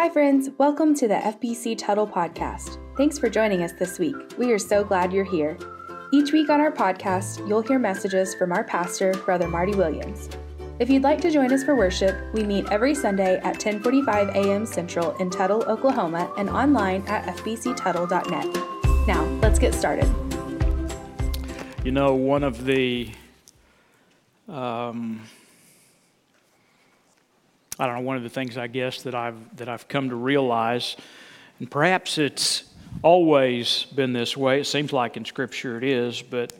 Hi, friends. Welcome to the FBC Tuttle Podcast. Thanks for joining us this week. We are so glad you're here. Each week on our podcast, you'll hear messages from our pastor, Brother Marty Williams. If you'd like to join us for worship, we meet every Sunday at 10:45 a.m. Central in Tuttle, Oklahoma, and online at fbctuttle.net. Now, let's get started. You know, one of the um, I don't know, one of the things I guess that I've, that I've come to realize, and perhaps it's always been this way, it seems like in Scripture it is, but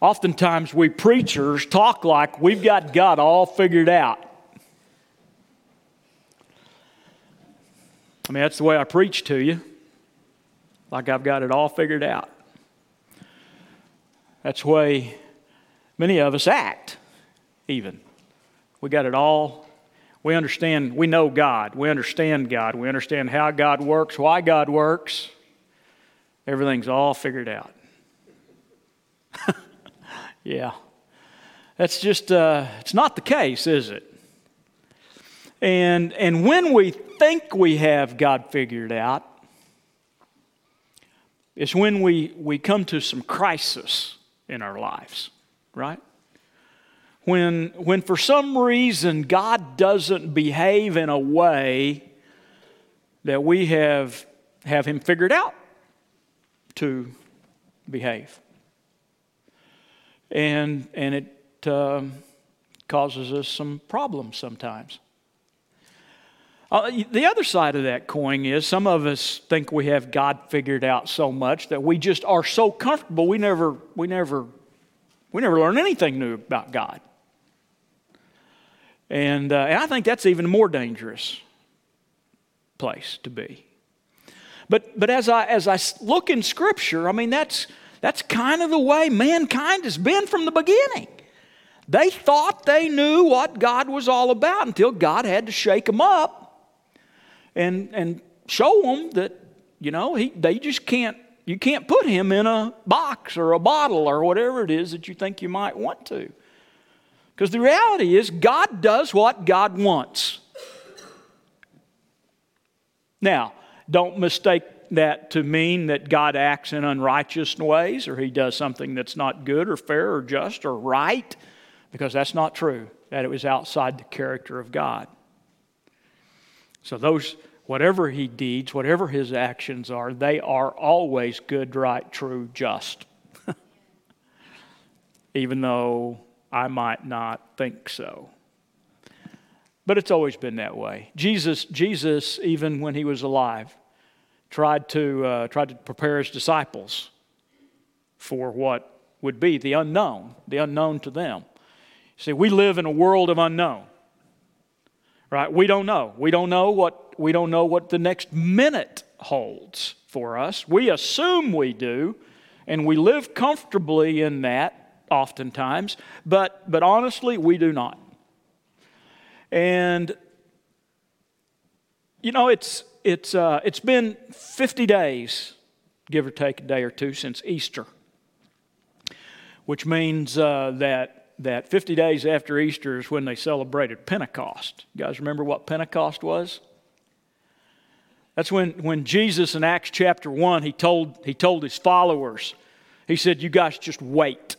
oftentimes we preachers talk like we've got God all figured out. I mean, that's the way I preach to you, like I've got it all figured out. That's the way many of us act, even. We got it all we understand, we know God. We understand God. We understand how God works, why God works. Everything's all figured out. yeah. That's just, uh, it's not the case, is it? And, and when we think we have God figured out, it's when we, we come to some crisis in our lives, right? When, when for some reason God doesn't behave in a way that we have, have Him figured out to behave. And, and it um, causes us some problems sometimes. Uh, the other side of that coin is some of us think we have God figured out so much that we just are so comfortable we never, we never, we never learn anything new about God. And, uh, and I think that's even more dangerous place to be. But, but as, I, as I look in Scripture, I mean, that's, that's kind of the way mankind has been from the beginning. They thought they knew what God was all about until God had to shake them up and, and show them that, you know, he, they just can't, you can't put him in a box or a bottle or whatever it is that you think you might want to. Because the reality is, God does what God wants. Now, don't mistake that to mean that God acts in unrighteous ways or he does something that's not good or fair or just or right, because that's not true. That it was outside the character of God. So, those, whatever he deeds, whatever his actions are, they are always good, right, true, just. Even though I might not think so. But it's always been that way. Jesus, Jesus even when he was alive, tried to, uh, tried to prepare his disciples for what would be the unknown, the unknown to them. See, we live in a world of unknown. Right? We don't know. We don't know what we don't know what the next minute holds for us. We assume we do, and we live comfortably in that oftentimes, but, but honestly, we do not. And, you know, it's, it's, uh, it's been 50 days, give or take a day or two, since Easter, which means uh, that, that 50 days after Easter is when they celebrated Pentecost. You guys remember what Pentecost was? That's when, when Jesus in Acts chapter 1, he told, he told his followers, he said, You guys just wait.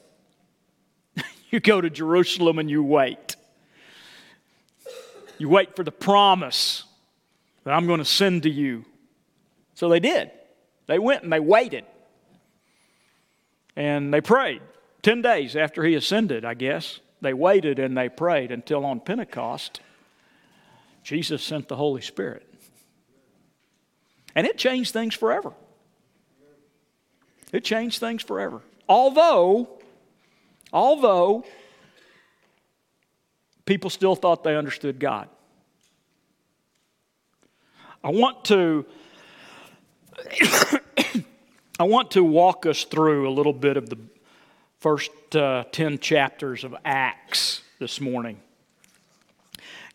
You go to Jerusalem and you wait. You wait for the promise that I'm going to send to you. So they did. They went and they waited. And they prayed. 10 days after he ascended, I guess, they waited and they prayed until on Pentecost, Jesus sent the Holy Spirit. And it changed things forever. It changed things forever. Although Although people still thought they understood God. I want to I want to walk us through a little bit of the first uh, 10 chapters of Acts this morning.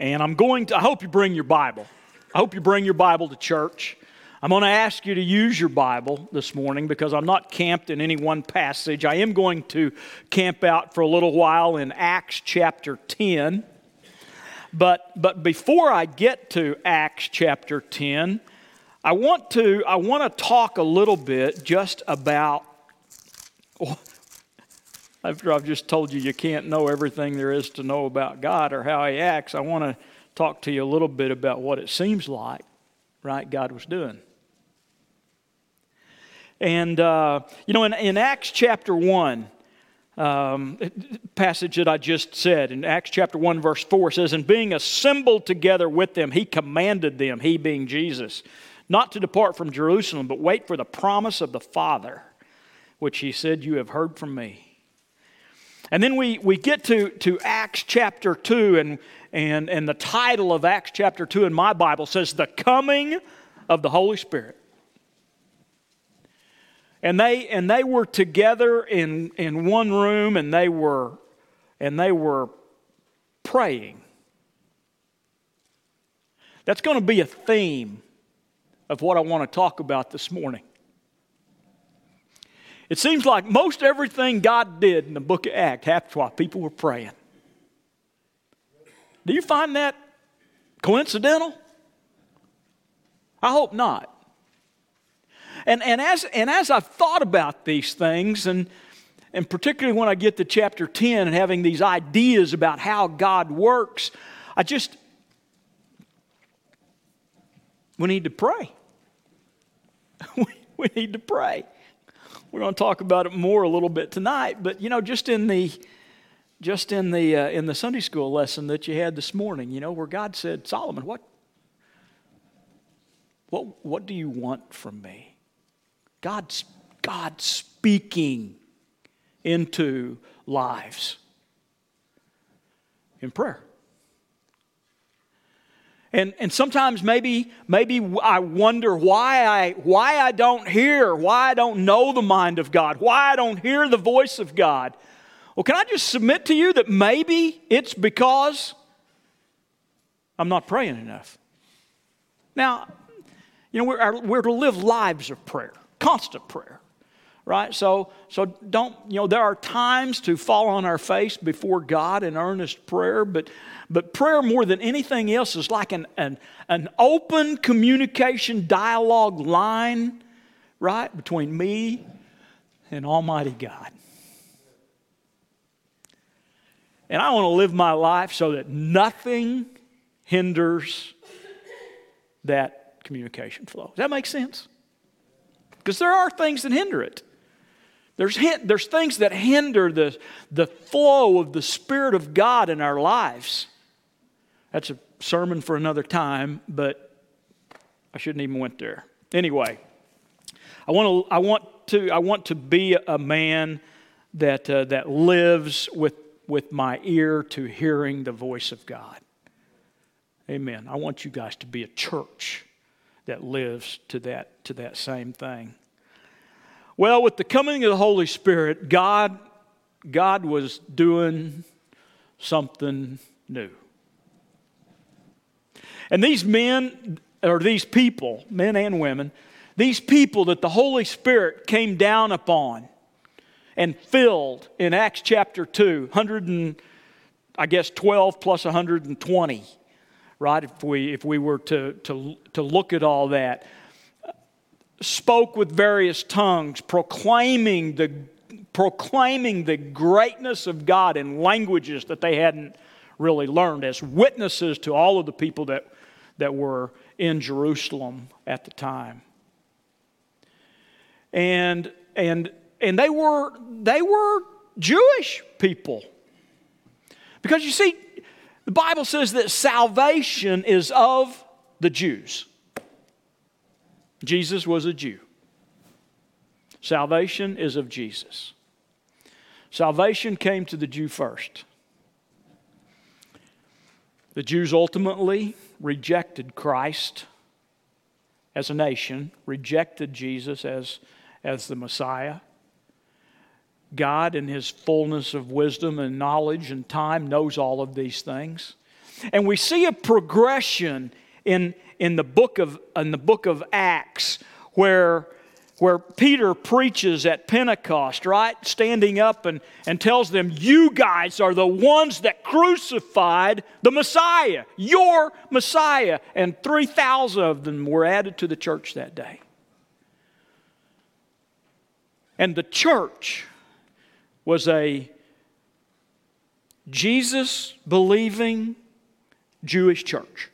And I'm going to I hope you bring your Bible. I hope you bring your Bible to church. I'm going to ask you to use your Bible this morning because I'm not camped in any one passage. I am going to camp out for a little while in Acts chapter 10. But, but before I get to Acts chapter 10, I want to, I want to talk a little bit just about, after I've just told you you can't know everything there is to know about God or how He acts, I want to talk to you a little bit about what it seems like, right, God was doing. And, uh, you know, in, in Acts chapter 1, um, passage that I just said in Acts chapter 1, verse 4 says, And being assembled together with them, he commanded them, he being Jesus, not to depart from Jerusalem, but wait for the promise of the Father, which he said, You have heard from me. And then we, we get to, to Acts chapter 2, and, and, and the title of Acts chapter 2 in my Bible says, The Coming of the Holy Spirit. And they, and they were together in, in one room and they were, and they were praying. That's going to be a theme of what I want to talk about this morning. It seems like most everything God did in the book of Acts happened while people were praying. Do you find that coincidental? I hope not. And, and, as, and as I've thought about these things, and, and particularly when I get to chapter 10 and having these ideas about how God works, I just, we need to pray. we, need to pray. We're going to talk about it more a little bit tonight, but you know, just in the just in the uh, in the Sunday school lesson that you had this morning, you know, where God said, "Solomon, what what what do you want from me?" God's God speaking into lives in prayer. And, and sometimes maybe, maybe I wonder why I, why I don't hear, why I don't know the mind of God, why I don't hear the voice of God. Well, can I just submit to you that maybe it's because I'm not praying enough? Now, you know, we're, we're to live lives of prayer, constant prayer right? So, so don't, you know, there are times to fall on our face before God in earnest prayer, but, but prayer more than anything else is like an, an, an open communication dialogue line, right, between me and Almighty God. And I want to live my life so that nothing hinders that communication flow. Does that make sense? Because there are things that hinder it. There's, there's things that hinder the, the flow of the Spirit of God in our lives. That's a sermon for another time, but I shouldn't even went there. Anyway, I want to, I want to, I want to be a man that, uh, that lives with, with my ear to hearing the voice of God. Amen. I want you guys to be a church that lives to that, to that same thing. Well, with the coming of the Holy Spirit, God, God was doing something new. And these men, or these people, men and women, these people that the Holy Spirit came down upon and filled in Acts chapter 2, 100 and, I guess, 12 plus 120, right? If we, if we were to, to, to look at all that spoke with various tongues, proclaiming the, proclaiming the greatness of God in languages that they hadn't really learned, as witnesses to all of the people that, that were in Jerusalem at the time. And, and, and they, were, they were Jewish people. Because you see, the Bible says that salvation is of the Jews. Jesus was a Jew. Salvation is of Jesus. Salvation came to the Jew first. The Jews ultimately rejected Christ as a nation, rejected Jesus as, as the Messiah. God, in his fullness of wisdom and knowledge and time, knows all of these things. And we see a progression in, in the book of in the book of Acts where where Peter preaches at Pentecost, right? Standing up and, and tells them, You guys are the ones that crucified the Messiah, your Messiah. And 3,000 of them were added to the church that day. And the church was a Jesus believing Jewish church.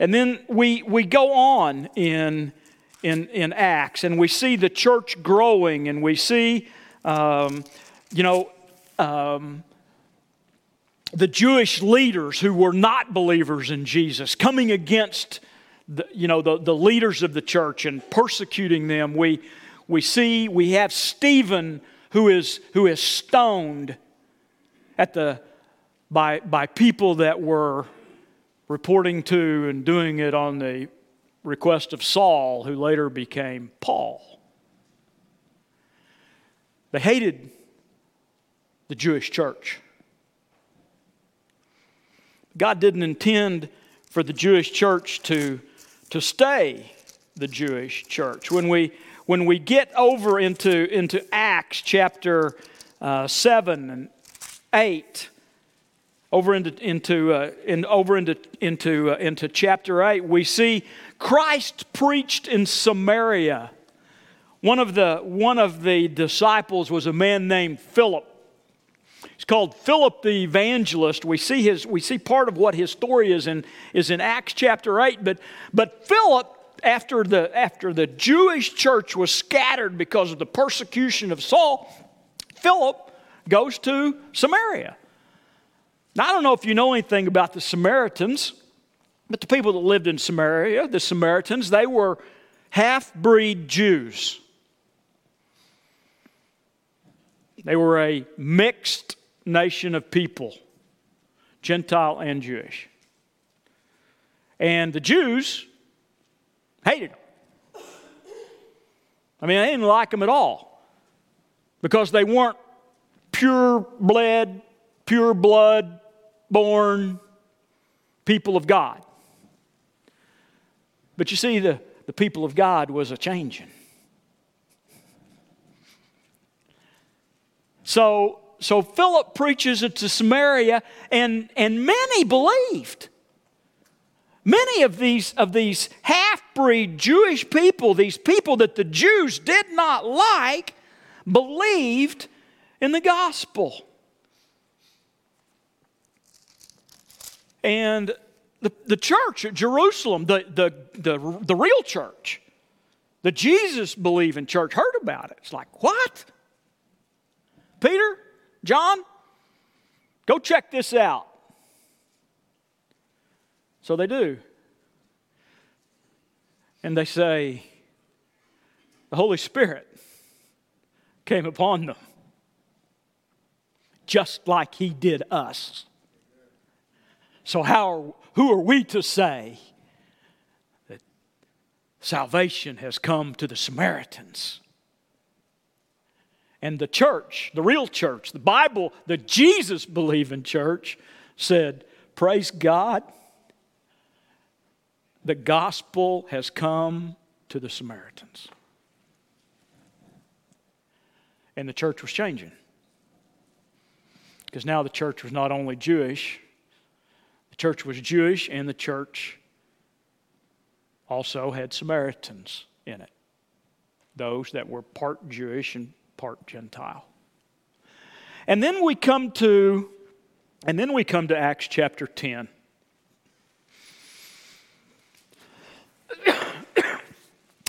And then we, we go on in, in, in Acts and we see the church growing and we see, um, you know, um, the Jewish leaders who were not believers in Jesus coming against the, you know, the, the leaders of the church and persecuting them. We, we see, we have Stephen who is, who is stoned at the, by, by people that were reporting to and doing it on the request of Saul, who later became Paul. They hated the Jewish church. God didn't intend for the Jewish church to, to stay the Jewish church. When we, when we get over into, into Acts chapter uh, 7 and 8, over into, into, uh, in, over into, into, uh, into chapter 8, we see Christ preached in Samaria. One of, the, one of the disciples was a man named Philip. He's called Philip the evangelist. We see, his, we see part of what his story is in, is in Acts chapter 8. But, but Philip, after the, after the Jewish church was scattered because of the persecution of Saul, Philip goes to Samaria. Now, I don't know if you know anything about the Samaritans, but the people that lived in Samaria, the Samaritans, they were half breed Jews. They were a mixed nation of people, Gentile and Jewish. And the Jews hated them. I mean, I didn't like them at all because they weren't pure blood, pure blood, born people of God. But you see, the, the people of God was a changing. So, so Philip preaches it to Samaria, and, and many believed. Many of these, of these half breed Jewish people, these people that the Jews did not like, believed in the gospel. And the, the church at Jerusalem, the, the, the, the real church, the Jesus believing church, heard about it. It's like, what? Peter, John, go check this out. So they do. And they say, the Holy Spirit came upon them, just like He did us. So, how who are we to say that salvation has come to the Samaritans? And the church, the real church, the Bible, the Jesus believing church said, Praise God, the gospel has come to the Samaritans. And the church was changing. Because now the church was not only Jewish, the church was Jewish, and the church also had Samaritans in it, those that were part Jewish and part Gentile. And then we come to and then we come to Acts chapter 10.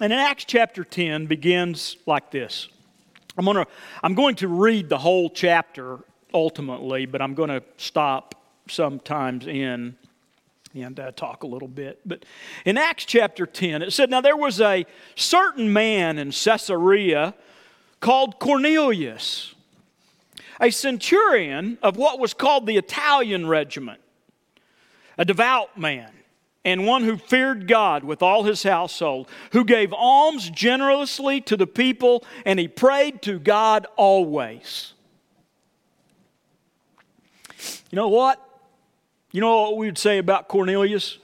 And in Acts chapter 10 begins like this. I'm, gonna, I'm going to read the whole chapter ultimately, but I'm going to stop sometimes in and uh, talk a little bit. But in Acts chapter 10, it said, Now there was a certain man in Caesarea called Cornelius, a centurion of what was called the Italian regiment, a devout man, and one who feared God with all his household, who gave alms generously to the people, and he prayed to God always. You know what? You know what we would say about Cornelius?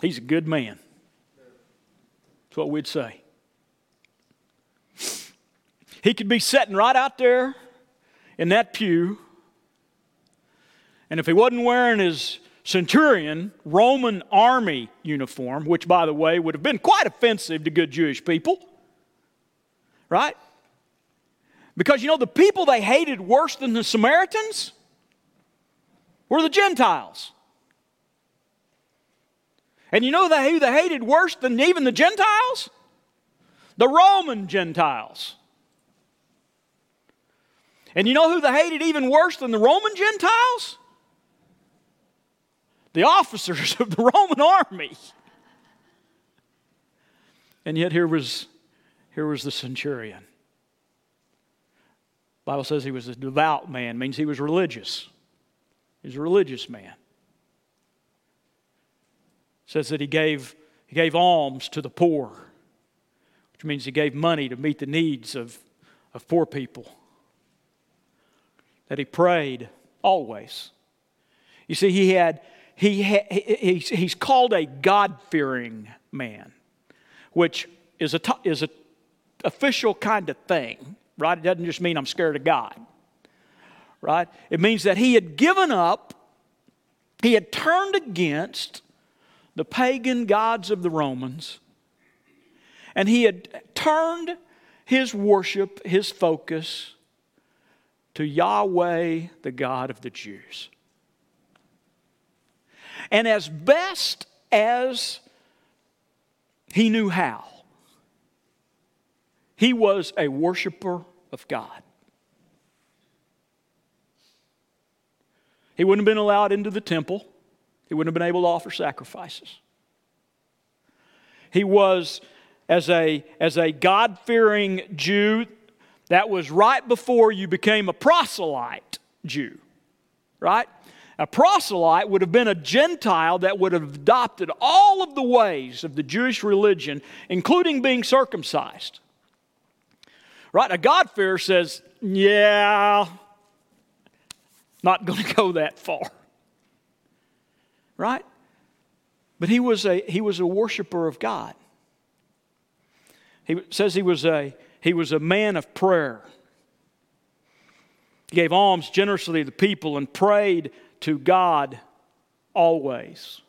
He's a good man. That's what we'd say. He could be sitting right out there in that pew, and if he wasn't wearing his centurion Roman army uniform, which, by the way, would have been quite offensive to good Jewish people, right? Because you know, the people they hated worse than the Samaritans were the Gentiles. And you know who they hated worse than even the Gentiles? The Roman Gentiles. And you know who they hated even worse than the Roman Gentiles? The officers of the Roman army. And yet here was, here was the centurion. Bible says he was a devout man, means he was religious. He was a religious man. Says that he gave, he gave alms to the poor, which means he gave money to meet the needs of, of poor people that he prayed always. You see, he had, he, he he's called a God fearing man, which is a, is a official kind of thing, right? It doesn't just mean I'm scared of God, right? It means that he had given up, he had turned against the pagan gods of the Romans, and he had turned his worship, his focus, to Yahweh, the God of the Jews. And as best as he knew how, he was a worshiper of God. He wouldn't have been allowed into the temple. He wouldn't have been able to offer sacrifices. He was, as a, as a God fearing Jew, that was right before you became a proselyte Jew, right? A proselyte would have been a Gentile that would have adopted all of the ways of the Jewish religion, including being circumcised. Right? A God-fearer says, yeah, not going to go that far. Right? But he was a, he was a worshiper of God. He says he was a he was a man of prayer. He gave alms generously to the people and prayed to God always.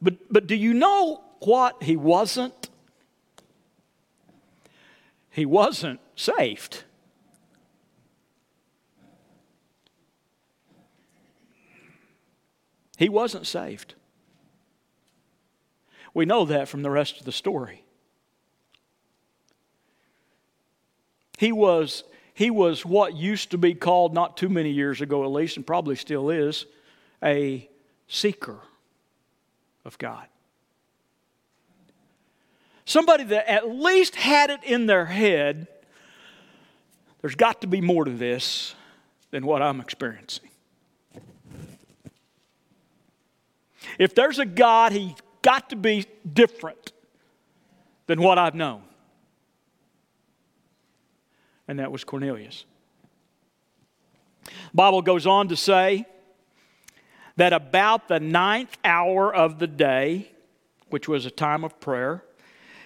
But, but do you know what he wasn't? He wasn't saved. He wasn't saved. We know that from the rest of the story. He was, he was what used to be called, not too many years ago at least, and probably still is, a seeker of God. Somebody that at least had it in their head there's got to be more to this than what I'm experiencing. If there's a God, he's got to be different than what I've known and that was Cornelius. Bible goes on to say that about the ninth hour of the day, which was a time of prayer,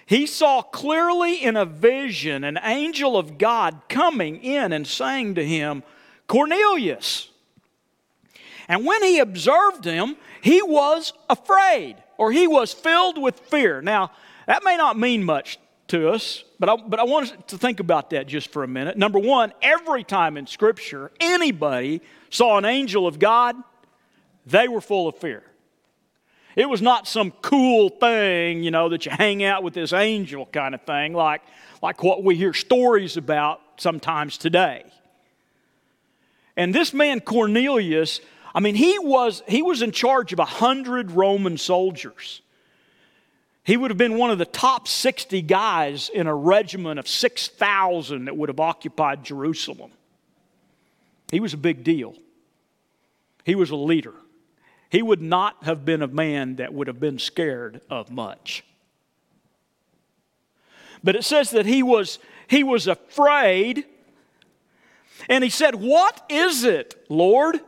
he saw clearly in a vision an angel of God coming in and saying to him, Cornelius. And when he observed him, he was afraid or he was filled with fear. Now, that may not mean much to us, but I, but I want us to think about that just for a minute. Number one, every time in Scripture anybody saw an angel of God, they were full of fear. It was not some cool thing, you know, that you hang out with this angel kind of thing, like, like what we hear stories about sometimes today. And this man, Cornelius, I mean, he was, he was in charge of a hundred Roman soldiers. He would have been one of the top 60 guys in a regiment of 6,000 that would have occupied Jerusalem. He was a big deal. He was a leader. He would not have been a man that would have been scared of much. But it says that he was, he was afraid. And he said, What is it, Lord?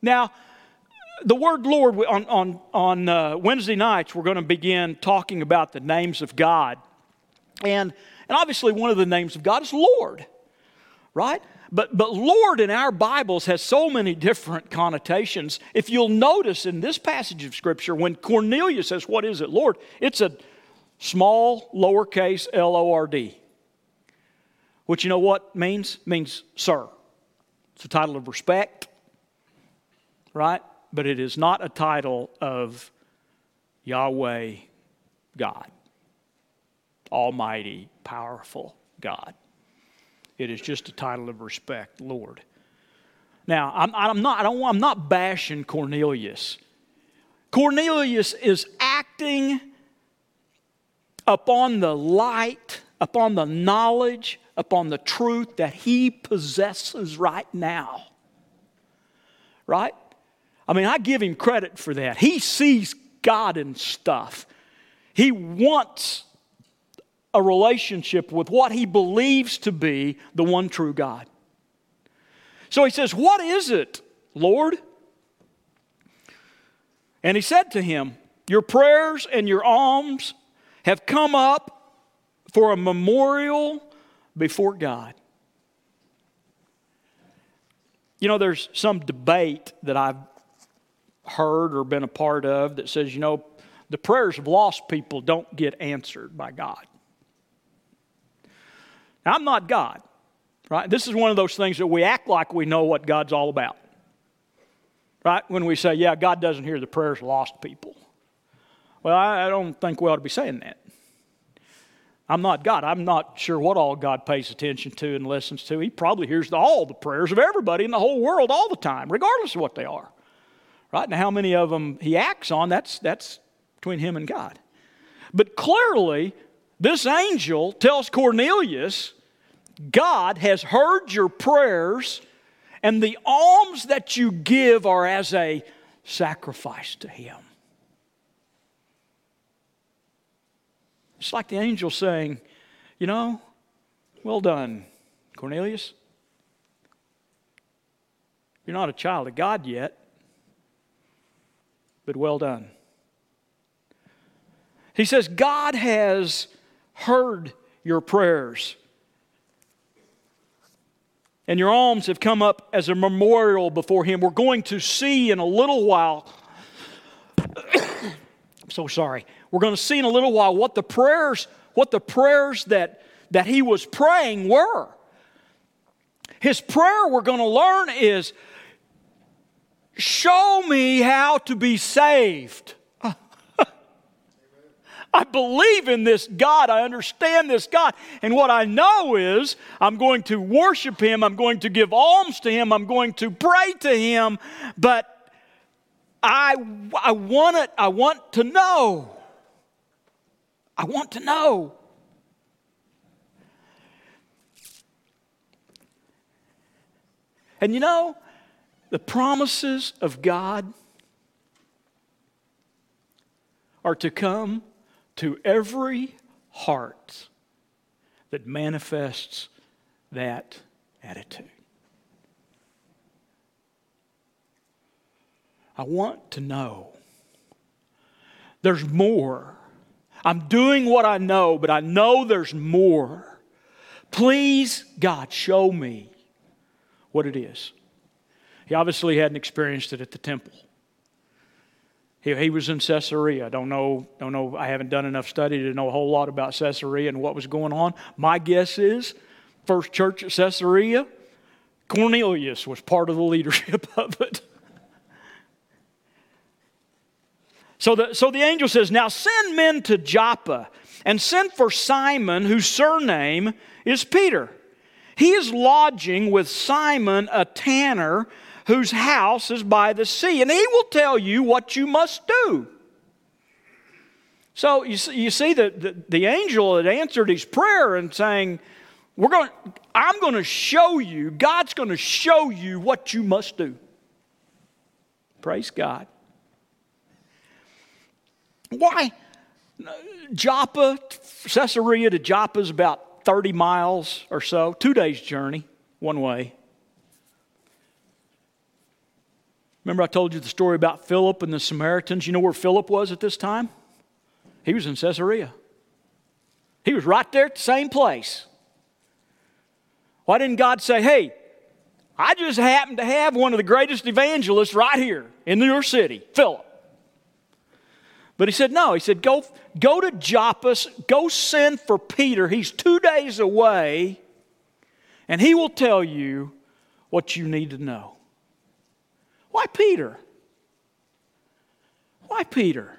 Now, the word Lord, on, on, on uh, Wednesday nights, we're going to begin talking about the names of God. And, and obviously, one of the names of God is Lord, right? But, but Lord in our Bibles has so many different connotations. If you'll notice in this passage of Scripture, when Cornelius says, What is it, Lord? It's a small, lowercase L O R D. Which you know what means? Means sir. It's a title of respect, right? But it is not a title of Yahweh God, Almighty, powerful God. It is just a title of respect, Lord. Now, I'm, I'm, not, I don't, I'm not bashing Cornelius. Cornelius is acting upon the light, upon the knowledge, upon the truth that he possesses right now. Right? I mean, I give him credit for that. He sees God in stuff. He wants a relationship with what he believes to be the one true God. So he says, What is it, Lord? And he said to him, Your prayers and your alms have come up for a memorial before God. You know, there's some debate that I've heard or been a part of that says, you know, the prayers of lost people don't get answered by God. Now, I'm not God, right? This is one of those things that we act like we know what God's all about, right? When we say, yeah, God doesn't hear the prayers of lost people. Well, I don't think we ought to be saying that. I'm not God. I'm not sure what all God pays attention to and listens to. He probably hears all the prayers of everybody in the whole world all the time, regardless of what they are. Right? Now, how many of them he acts on, that's, that's between him and God. But clearly, this angel tells Cornelius, God has heard your prayers, and the alms that you give are as a sacrifice to him. It's like the angel saying, You know, well done, Cornelius. You're not a child of God yet, but well done. He says, God has heard your prayers. And your alms have come up as a memorial before Him. We're going to see in a little while. I'm so sorry. We're going to see in a little while what the prayers, what the prayers that, that he was praying were. His prayer we're going to learn is show me how to be saved. I believe in this God. I understand this God. And what I know is I'm going to worship Him. I'm going to give alms to Him. I'm going to pray to Him. But I, I want it. I want to know. I want to know. And you know, the promises of God are to come to every heart that manifests that attitude. I want to know. There's more. I'm doing what I know, but I know there's more. Please, God, show me what it is. He obviously hadn't experienced it at the temple. He, he was in Caesarea. I don't know, don't know, I haven't done enough study to know a whole lot about Caesarea and what was going on. My guess is, first church at Caesarea, Cornelius was part of the leadership of it. So the, so the angel says, Now send men to Joppa and send for Simon, whose surname is Peter. He is lodging with Simon, a tanner, whose house is by the sea, and he will tell you what you must do. So you see, you see the, the, the angel had answered his prayer and saying, We're going, I'm going to show you, God's going to show you what you must do. Praise God. Why? Joppa, Caesarea to Joppa is about 30 miles or so, two days' journey, one way. Remember, I told you the story about Philip and the Samaritans? You know where Philip was at this time? He was in Caesarea. He was right there at the same place. Why didn't God say, hey, I just happen to have one of the greatest evangelists right here in your city, Philip? But he said, no. He said, go, go to Joppa, go send for Peter. He's two days away, and he will tell you what you need to know. Why Peter? Why Peter?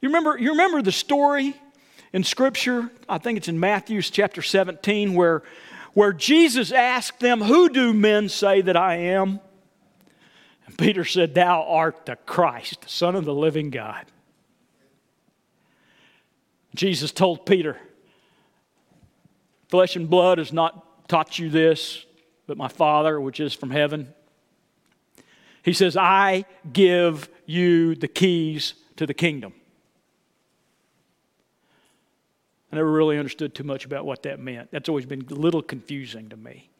You remember, you remember the story in Scripture? I think it's in Matthew chapter 17 where, where Jesus asked them, Who do men say that I am? And Peter said, Thou art the Christ, the Son of the living God. Jesus told Peter, Flesh and blood has not taught you this, but my Father, which is from heaven. He says, I give you the keys to the kingdom. I never really understood too much about what that meant. That's always been a little confusing to me.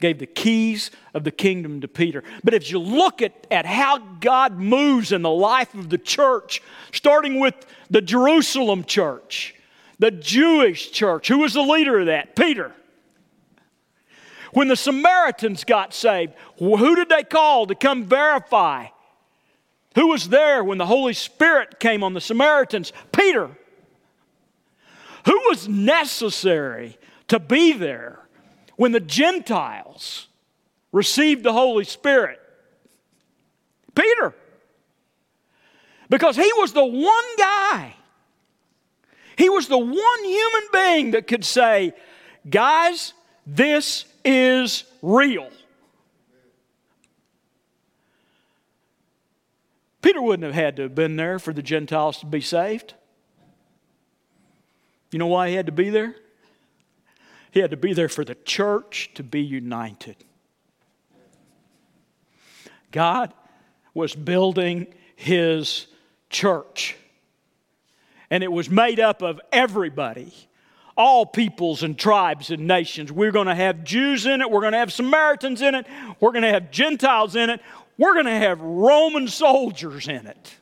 Gave the keys of the kingdom to Peter. But if you look at, at how God moves in the life of the church, starting with the Jerusalem church, the Jewish church, who was the leader of that? Peter. When the Samaritans got saved, who did they call to come verify? Who was there when the Holy Spirit came on the Samaritans? Peter. Who was necessary to be there when the Gentiles received the Holy Spirit? Peter. Because he was the one guy, he was the one human being that could say, Guys, this is real. Peter wouldn't have had to have been there for the Gentiles to be saved. You know why he had to be there? He had to be there for the church to be united. God was building his church, and it was made up of everybody all peoples and tribes and nations. We're going to have Jews in it, we're going to have Samaritans in it, we're going to have Gentiles in it, we're going to have Roman soldiers in it.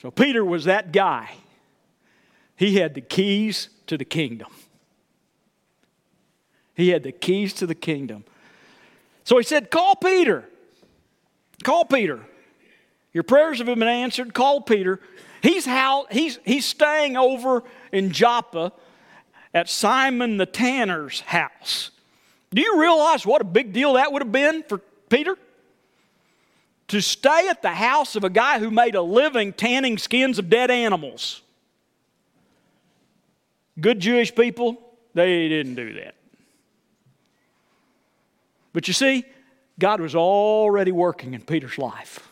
So Peter was that guy. He had the keys to the kingdom. He had the keys to the kingdom. So he said, Call Peter. Call Peter. Your prayers have been answered. Call Peter. He's, how, he's, he's staying over in Joppa at Simon the tanner's house. Do you realize what a big deal that would have been for Peter? To stay at the house of a guy who made a living tanning skins of dead animals. Good Jewish people, they didn't do that. But you see, God was already working in Peter's life.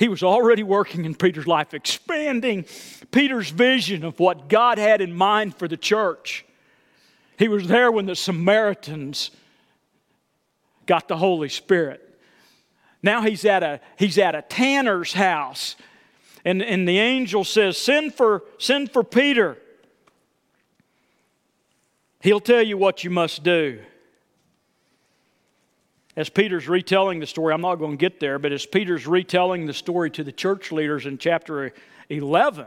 He was already working in Peter's life, expanding Peter's vision of what God had in mind for the church. He was there when the Samaritans got the Holy Spirit. Now he's at a, he's at a tanner's house. And, and the angel says, send for, send for Peter. He'll tell you what you must do as Peter's retelling the story, I'm not going to get there, but as Peter's retelling the story to the church leaders in chapter 11,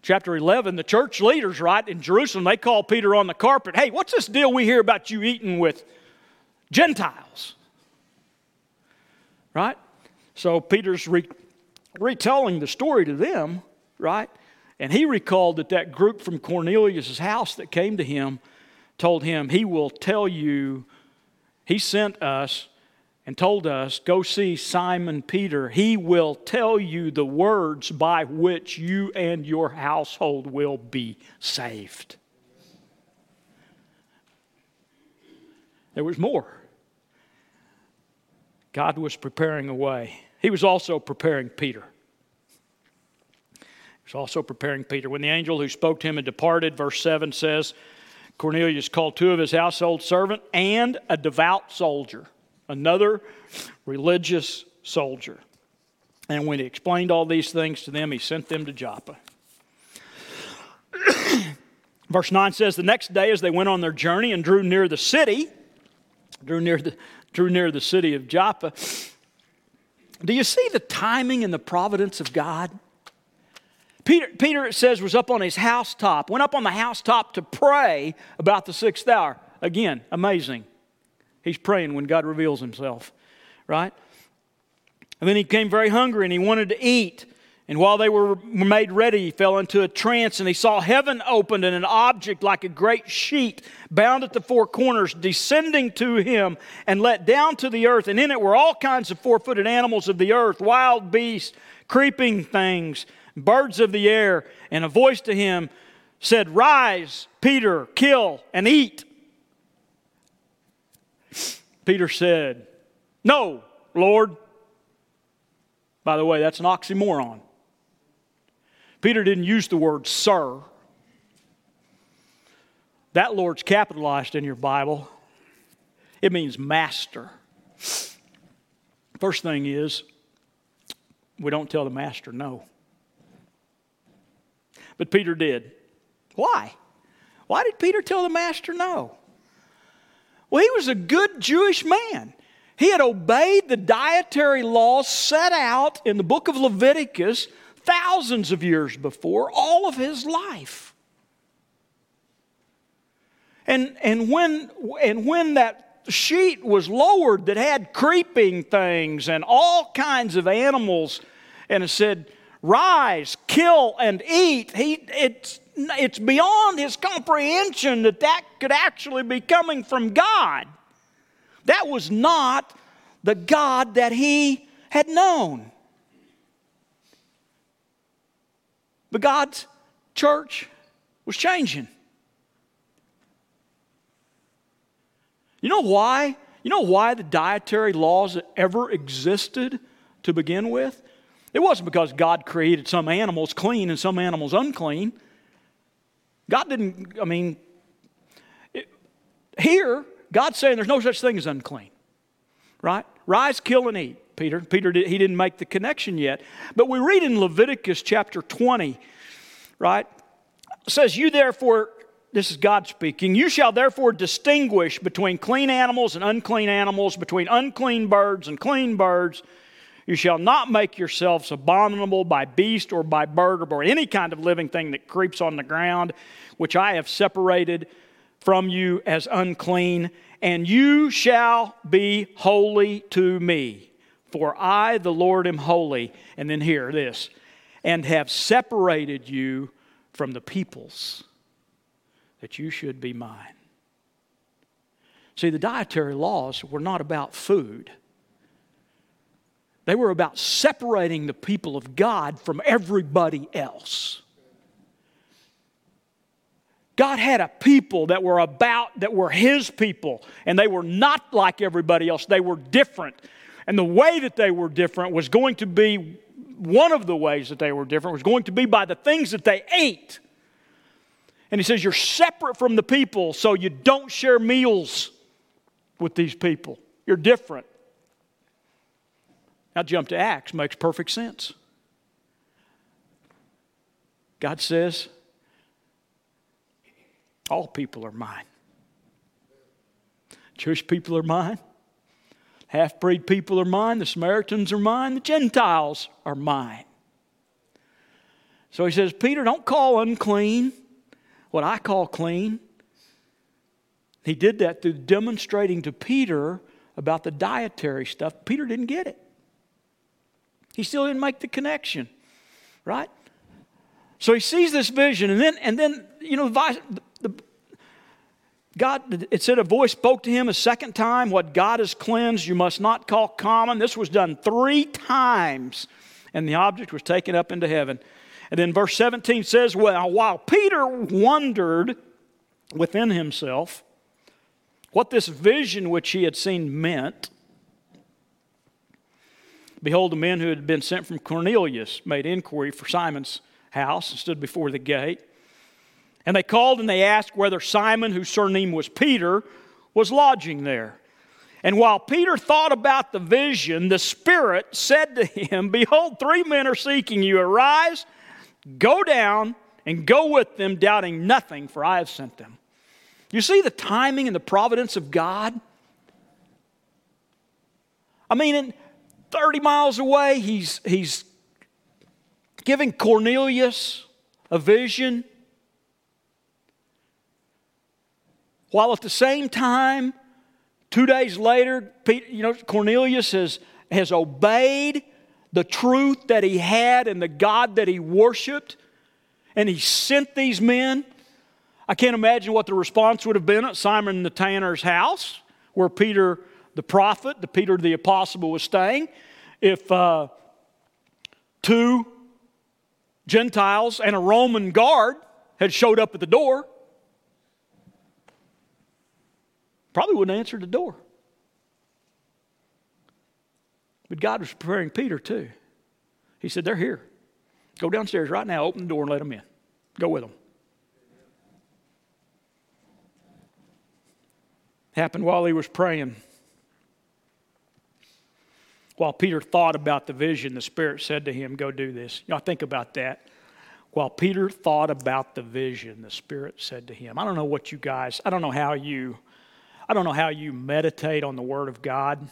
chapter 11, the church leaders, right, in Jerusalem, they call Peter on the carpet. Hey, what's this deal we hear about you eating with Gentiles? Right? So Peter's re- retelling the story to them, right? And he recalled that that group from Cornelius' house that came to him told him, He will tell you he sent us and told us, Go see Simon Peter. He will tell you the words by which you and your household will be saved. There was more. God was preparing a way. He was also preparing Peter. He was also preparing Peter. When the angel who spoke to him had departed, verse 7 says, Cornelius called two of his household servants and a devout soldier, another religious soldier. And when he explained all these things to them, he sent them to Joppa. Verse 9 says, The next day, as they went on their journey and drew near the city, drew near the, drew near the city of Joppa, do you see the timing and the providence of God? Peter, Peter, it says, was up on his housetop, went up on the housetop to pray about the sixth hour. Again, amazing. He's praying when God reveals himself, right? And then he came very hungry and he wanted to eat. And while they were made ready, he fell into a trance and he saw heaven opened and an object like a great sheet bound at the four corners descending to him and let down to the earth. And in it were all kinds of four footed animals of the earth, wild beasts, creeping things, birds of the air. And a voice to him said, Rise, Peter, kill and eat. Peter said, No, Lord. By the way, that's an oxymoron. Peter didn't use the word sir. That Lord's capitalized in your Bible. It means master. First thing is, we don't tell the master no. But Peter did. Why? Why did Peter tell the master no? Well, he was a good Jewish man. He had obeyed the dietary laws set out in the book of Leviticus thousands of years before, all of his life. And, and, when, and when that sheet was lowered that had creeping things and all kinds of animals, and it said, Rise, kill, and eat, he, it's, it's beyond his comprehension that that could actually be coming from God. That was not the God that he had known. But God's church was changing. You know why? You know why the dietary laws ever existed to begin with? It wasn't because God created some animals clean and some animals unclean. God didn't, I mean, it, here, God's saying there's no such thing as unclean, right? Rise, kill, and eat. Peter. Peter, did, he didn't make the connection yet. But we read in Leviticus chapter 20, right? It says, You therefore, this is God speaking, you shall therefore distinguish between clean animals and unclean animals, between unclean birds and clean birds. You shall not make yourselves abominable by beast or by bird or by any kind of living thing that creeps on the ground, which I have separated from you as unclean, and you shall be holy to me. For I, the Lord, am holy. And then hear this and have separated you from the peoples that you should be mine. See, the dietary laws were not about food. They were about separating the people of God from everybody else. God had a people that were about, that were His people, and they were not like everybody else. They were different. And the way that they were different was going to be one of the ways that they were different was going to be by the things that they ate. And he says, You're separate from the people, so you don't share meals with these people. You're different. Now, jump to Acts, makes perfect sense. God says, All people are mine. Jewish people are mine. Half breed people are mine, the Samaritans are mine, the Gentiles are mine. So he says, Peter, don't call unclean what I call clean. He did that through demonstrating to Peter about the dietary stuff. Peter didn't get it. He still didn't make the connection, right? So he sees this vision, and then, and then you know, the, the, God, it said a voice spoke to him a second time. What God has cleansed, you must not call common. This was done three times, and the object was taken up into heaven. And then verse 17 says, Well, while Peter wondered within himself what this vision which he had seen meant, behold, the men who had been sent from Cornelius made inquiry for Simon's house and stood before the gate. And they called and they asked whether Simon, whose surname was Peter, was lodging there. And while Peter thought about the vision, the Spirit said to him, Behold, three men are seeking you. Arise, go down, and go with them, doubting nothing, for I have sent them. You see the timing and the providence of God? I mean, 30 miles away, he's, he's giving Cornelius a vision, while at the same time, two days later, you know, Cornelius has, has obeyed the truth that he had and the God that he worshiped, and he sent these men. I can't imagine what the response would have been at Simon the tanner's house, where Peter the prophet, the Peter the apostle, was staying. If uh, two Gentiles and a Roman guard had showed up at the door, probably wouldn't answer the door. But God was preparing Peter too. He said, They're here. Go downstairs right now, open the door, and let them in. Go with them. Happened while he was praying. While Peter thought about the vision, the Spirit said to him, Go do this. Know, think about that. While Peter thought about the vision, the Spirit said to him, I don't know what you guys, I don't know how you, I don't know how you meditate on the Word of God.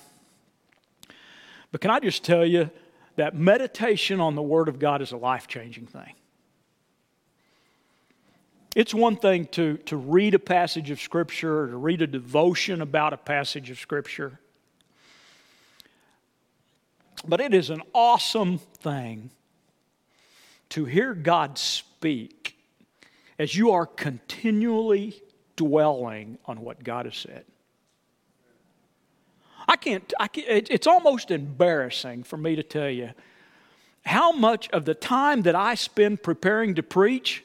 But can I just tell you that meditation on the Word of God is a life changing thing? It's one thing to, to read a passage of Scripture or to read a devotion about a passage of Scripture, but it is an awesome thing to hear God speak as you are continually dwelling on what God has said. I can't, I can't, it's almost embarrassing for me to tell you how much of the time that I spend preparing to preach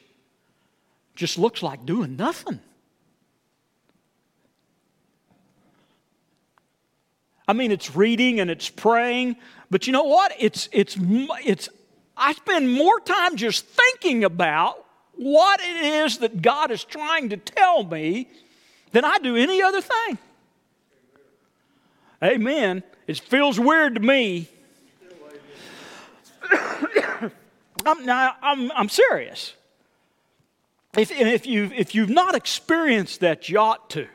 just looks like doing nothing. I mean, it's reading and it's praying, but you know what? It's, it's, it's, I spend more time just thinking about what it is that God is trying to tell me than I do any other thing. Amen. It feels weird to me. I'm, now, I'm, I'm serious. If, if, you've, if you've not experienced that, you ought to.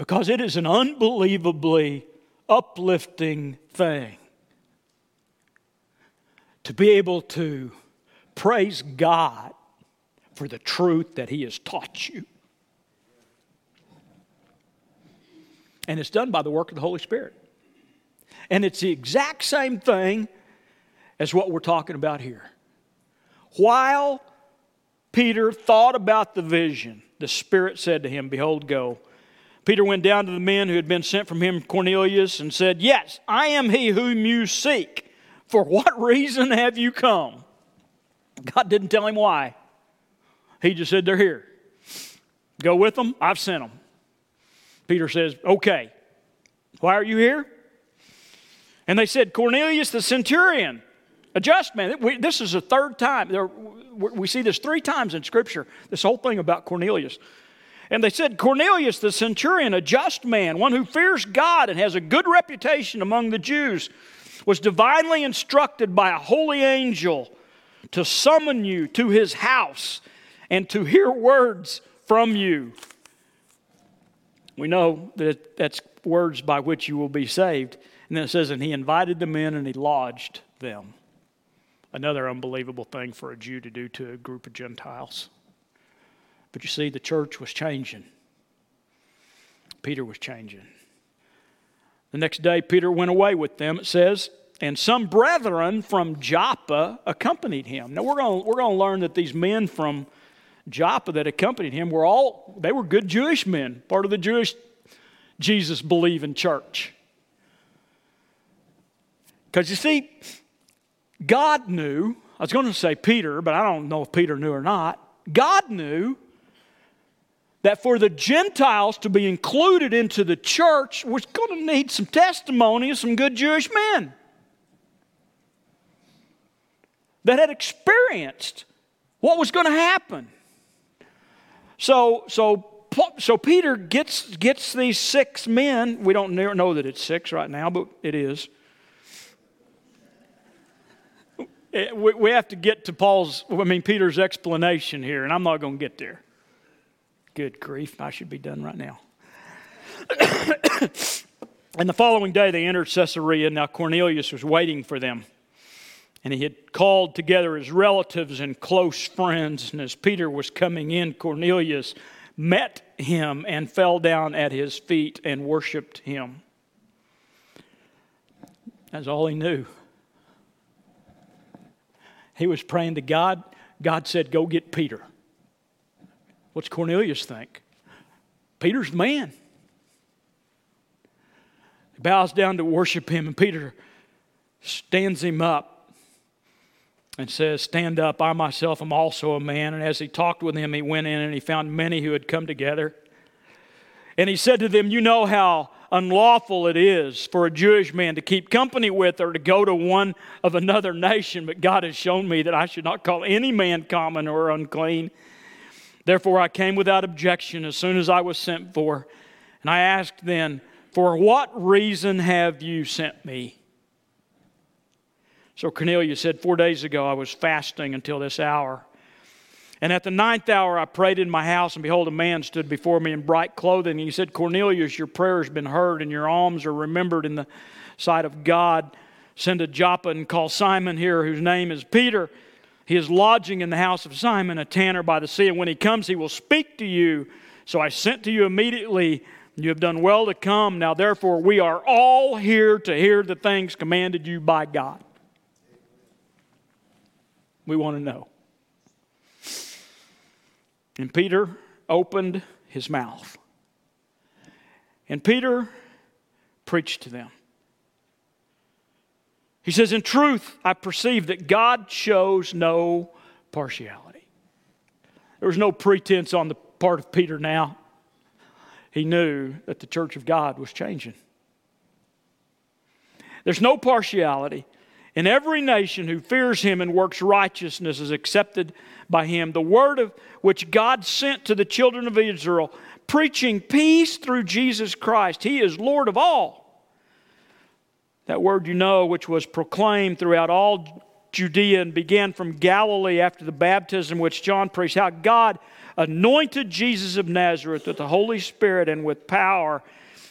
Because it is an unbelievably uplifting thing to be able to praise God for the truth that He has taught you. And it's done by the work of the Holy Spirit. And it's the exact same thing as what we're talking about here. While Peter thought about the vision, the Spirit said to him, Behold, go. Peter went down to the men who had been sent from him, Cornelius, and said, Yes, I am he whom you seek. For what reason have you come? God didn't tell him why. He just said, They're here. Go with them. I've sent them. Peter says, Okay, why are you here? And they said, Cornelius the centurion, a just man. This is the third time. We see this three times in Scripture, this whole thing about Cornelius. And they said, Cornelius the centurion, a just man, one who fears God and has a good reputation among the Jews, was divinely instructed by a holy angel to summon you to his house and to hear words from you. We know that that's words by which you will be saved. And then it says, and he invited them in and he lodged them. Another unbelievable thing for a Jew to do to a group of Gentiles. But you see, the church was changing. Peter was changing. The next day, Peter went away with them, it says, and some brethren from Joppa accompanied him. Now, we're going we're going to learn that these men from Joppa that accompanied him were all, they were good Jewish men, part of the Jewish Jesus believing church. Because you see, God knew, I was going to say Peter, but I don't know if Peter knew or not. God knew that for the Gentiles to be included into the church was going to need some testimony of some good Jewish men that had experienced what was going to happen. So, so, so Peter gets, gets these six men. We don't know that it's six right now, but it is. eh, we have to get to Paul's, I mean, Peter's explanation here, and I'm not going to get there. Good grief, I should be done right now. and the following day they entered Caesarea. Now Cornelius was waiting for them. And he had called together his relatives and close friends. And as Peter was coming in, Cornelius met him and fell down at his feet and worshiped him. That's all he knew. He was praying to God. God said, Go get Peter. What's Cornelius think? Peter's the man. He bows down to worship him, and Peter stands him up and says, Stand up, I myself am also a man. And as he talked with him, he went in and he found many who had come together. And he said to them, You know how unlawful it is for a Jewish man to keep company with or to go to one of another nation, but God has shown me that I should not call any man common or unclean. Therefore, I came without objection as soon as I was sent for. And I asked then, For what reason have you sent me? So Cornelius said, Four days ago I was fasting until this hour. And at the ninth hour I prayed in my house, and behold, a man stood before me in bright clothing. And he said, Cornelius, your prayer has been heard, and your alms are remembered in the sight of God. Send a Joppa and call Simon here, whose name is Peter. He is lodging in the house of Simon, a tanner by the sea, and when he comes, he will speak to you. So I sent to you immediately. You have done well to come. Now, therefore, we are all here to hear the things commanded you by God. We want to know. And Peter opened his mouth. And Peter preached to them. He says, In truth, I perceive that God shows no partiality. There was no pretense on the part of Peter now. He knew that the church of God was changing. There's no partiality. In every nation who fears him and works righteousness is accepted by him. The word of which God sent to the children of Israel, preaching peace through Jesus Christ. He is Lord of all. That word you know, which was proclaimed throughout all Judea and began from Galilee after the baptism which John preached, how God anointed Jesus of Nazareth with the Holy Spirit and with power,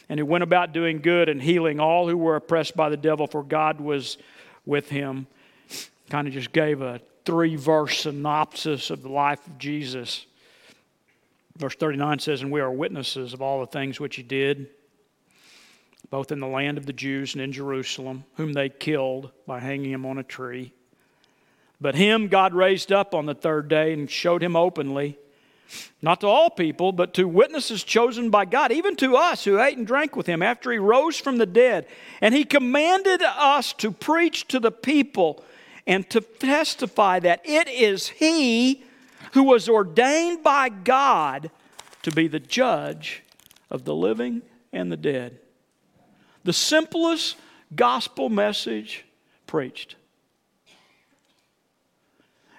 and he went about doing good and healing all who were oppressed by the devil, for God was with him. Kind of just gave a three verse synopsis of the life of Jesus. Verse 39 says, And we are witnesses of all the things which he did, both in the land of the Jews and in Jerusalem, whom they killed by hanging him on a tree. But him God raised up on the third day and showed him openly, not to all people, but to witnesses chosen by God, even to us who ate and drank with him after he rose from the dead. And he commanded us to preach to the people and to testify that it is He who was ordained by God to be the judge of the living and the dead. The simplest gospel message preached.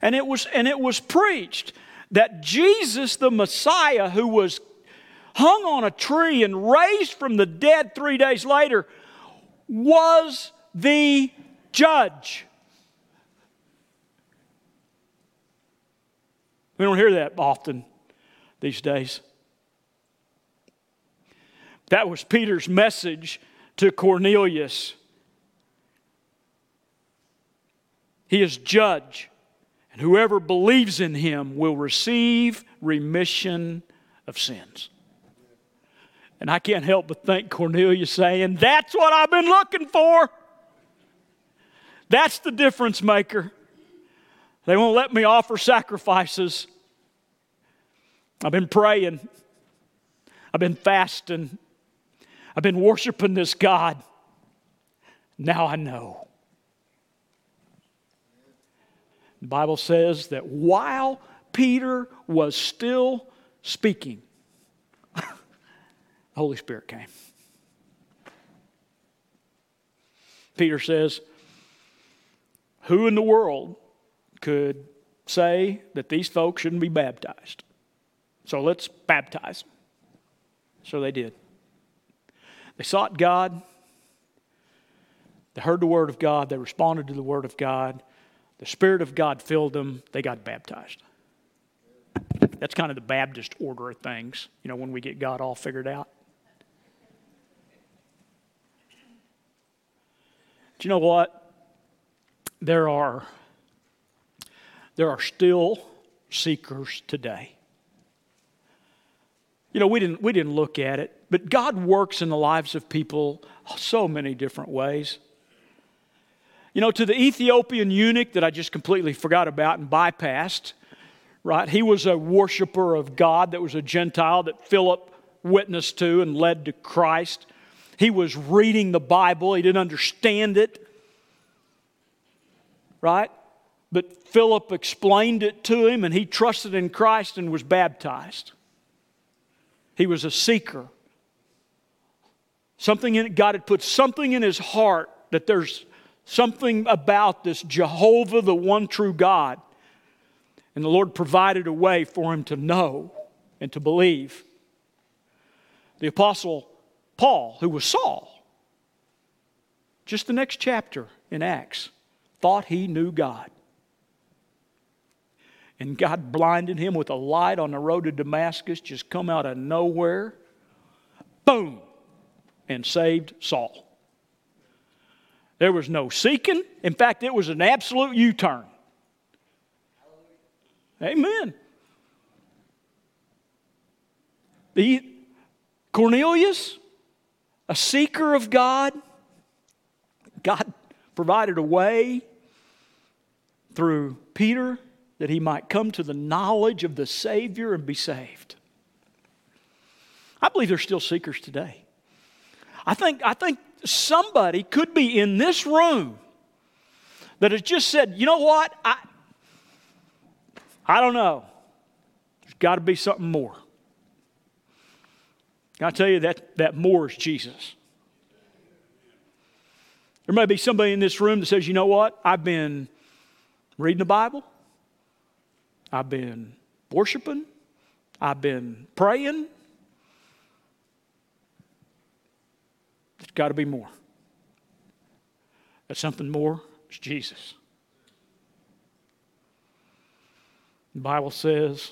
And it was, and it was preached that Jesus, the Messiah, who was hung on a tree and raised from the dead three days later, was the judge. We don't hear that often these days. That was Peter's message to Cornelius. He is judge, and whoever believes in him will receive remission of sins. And I can't help but think Cornelius saying, That's what I've been looking for. That's the difference maker. They won't let me offer sacrifices. I've been praying. I've been fasting. I've been worshiping this God. Now I know. The Bible says that while Peter was still speaking, the Holy Spirit came. Peter says, Who in the world could say that these folks shouldn't be baptized? So let's baptize them. So they did. They sought God. They heard the word of God. They responded to the word of God. The Spirit of God filled them, they got baptized. That's kind of the Baptist order of things, you know, when we get God all figured out. Do you know what? There are, there are still seekers today. You know, we didn't, we didn't look at it, but God works in the lives of people so many different ways. You know, to the Ethiopian eunuch that I just completely forgot about and bypassed, right? He was a worshiper of God that was a Gentile that Philip witnessed to and led to Christ. He was reading the Bible, he didn't understand it, right? But Philip explained it to him and he trusted in Christ and was baptized. He was a seeker. Something in God had put something in his heart that there's something about this Jehovah, the one true God. And the Lord provided a way for him to know and to believe. The Apostle Paul, who was Saul, just the next chapter in Acts, thought he knew God. And God blinded him with a light on the road to Damascus, just come out of nowhere. Boom! And saved Saul. There was no seeking. In fact, it was an absolute U turn. Amen. The Cornelius, a seeker of God, God provided a way through Peter that he might come to the knowledge of the Savior and be saved. I believe there's still seekers today. I think, I think somebody could be in this room that has just said, you know what? I, I don't know. There's got to be something more. I tell you that that more is Jesus? There may be somebody in this room that says, you know what? I've been reading the Bible, I've been worshiping, I've been praying. There's got to be more. That something more is Jesus. The Bible says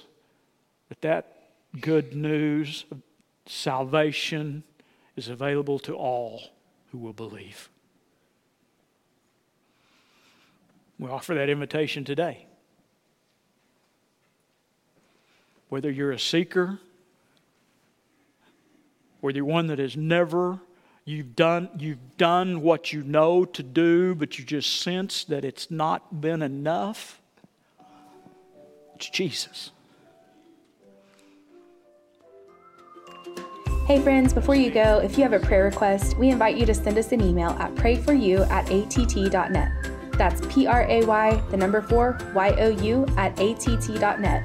that that good news of salvation is available to all who will believe. We offer that invitation today. Whether you're a seeker, whether you're one that has never you've done you've done what you know to do, but you just sense that it's not been enough. It's Jesus. Hey friends, before you go, if you have a prayer request, we invite you to send us an email at prayforyou at att.net. That's P R A Y, the number four, Y O U at att.net.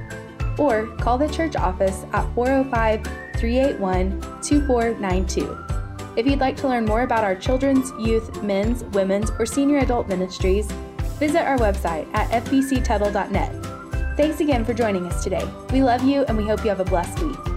Or call the church office at 405 381 2492. If you'd like to learn more about our children's, youth, men's, women's, or senior adult ministries, visit our website at fbctuttle.net. Thanks again for joining us today. We love you and we hope you have a blessed week.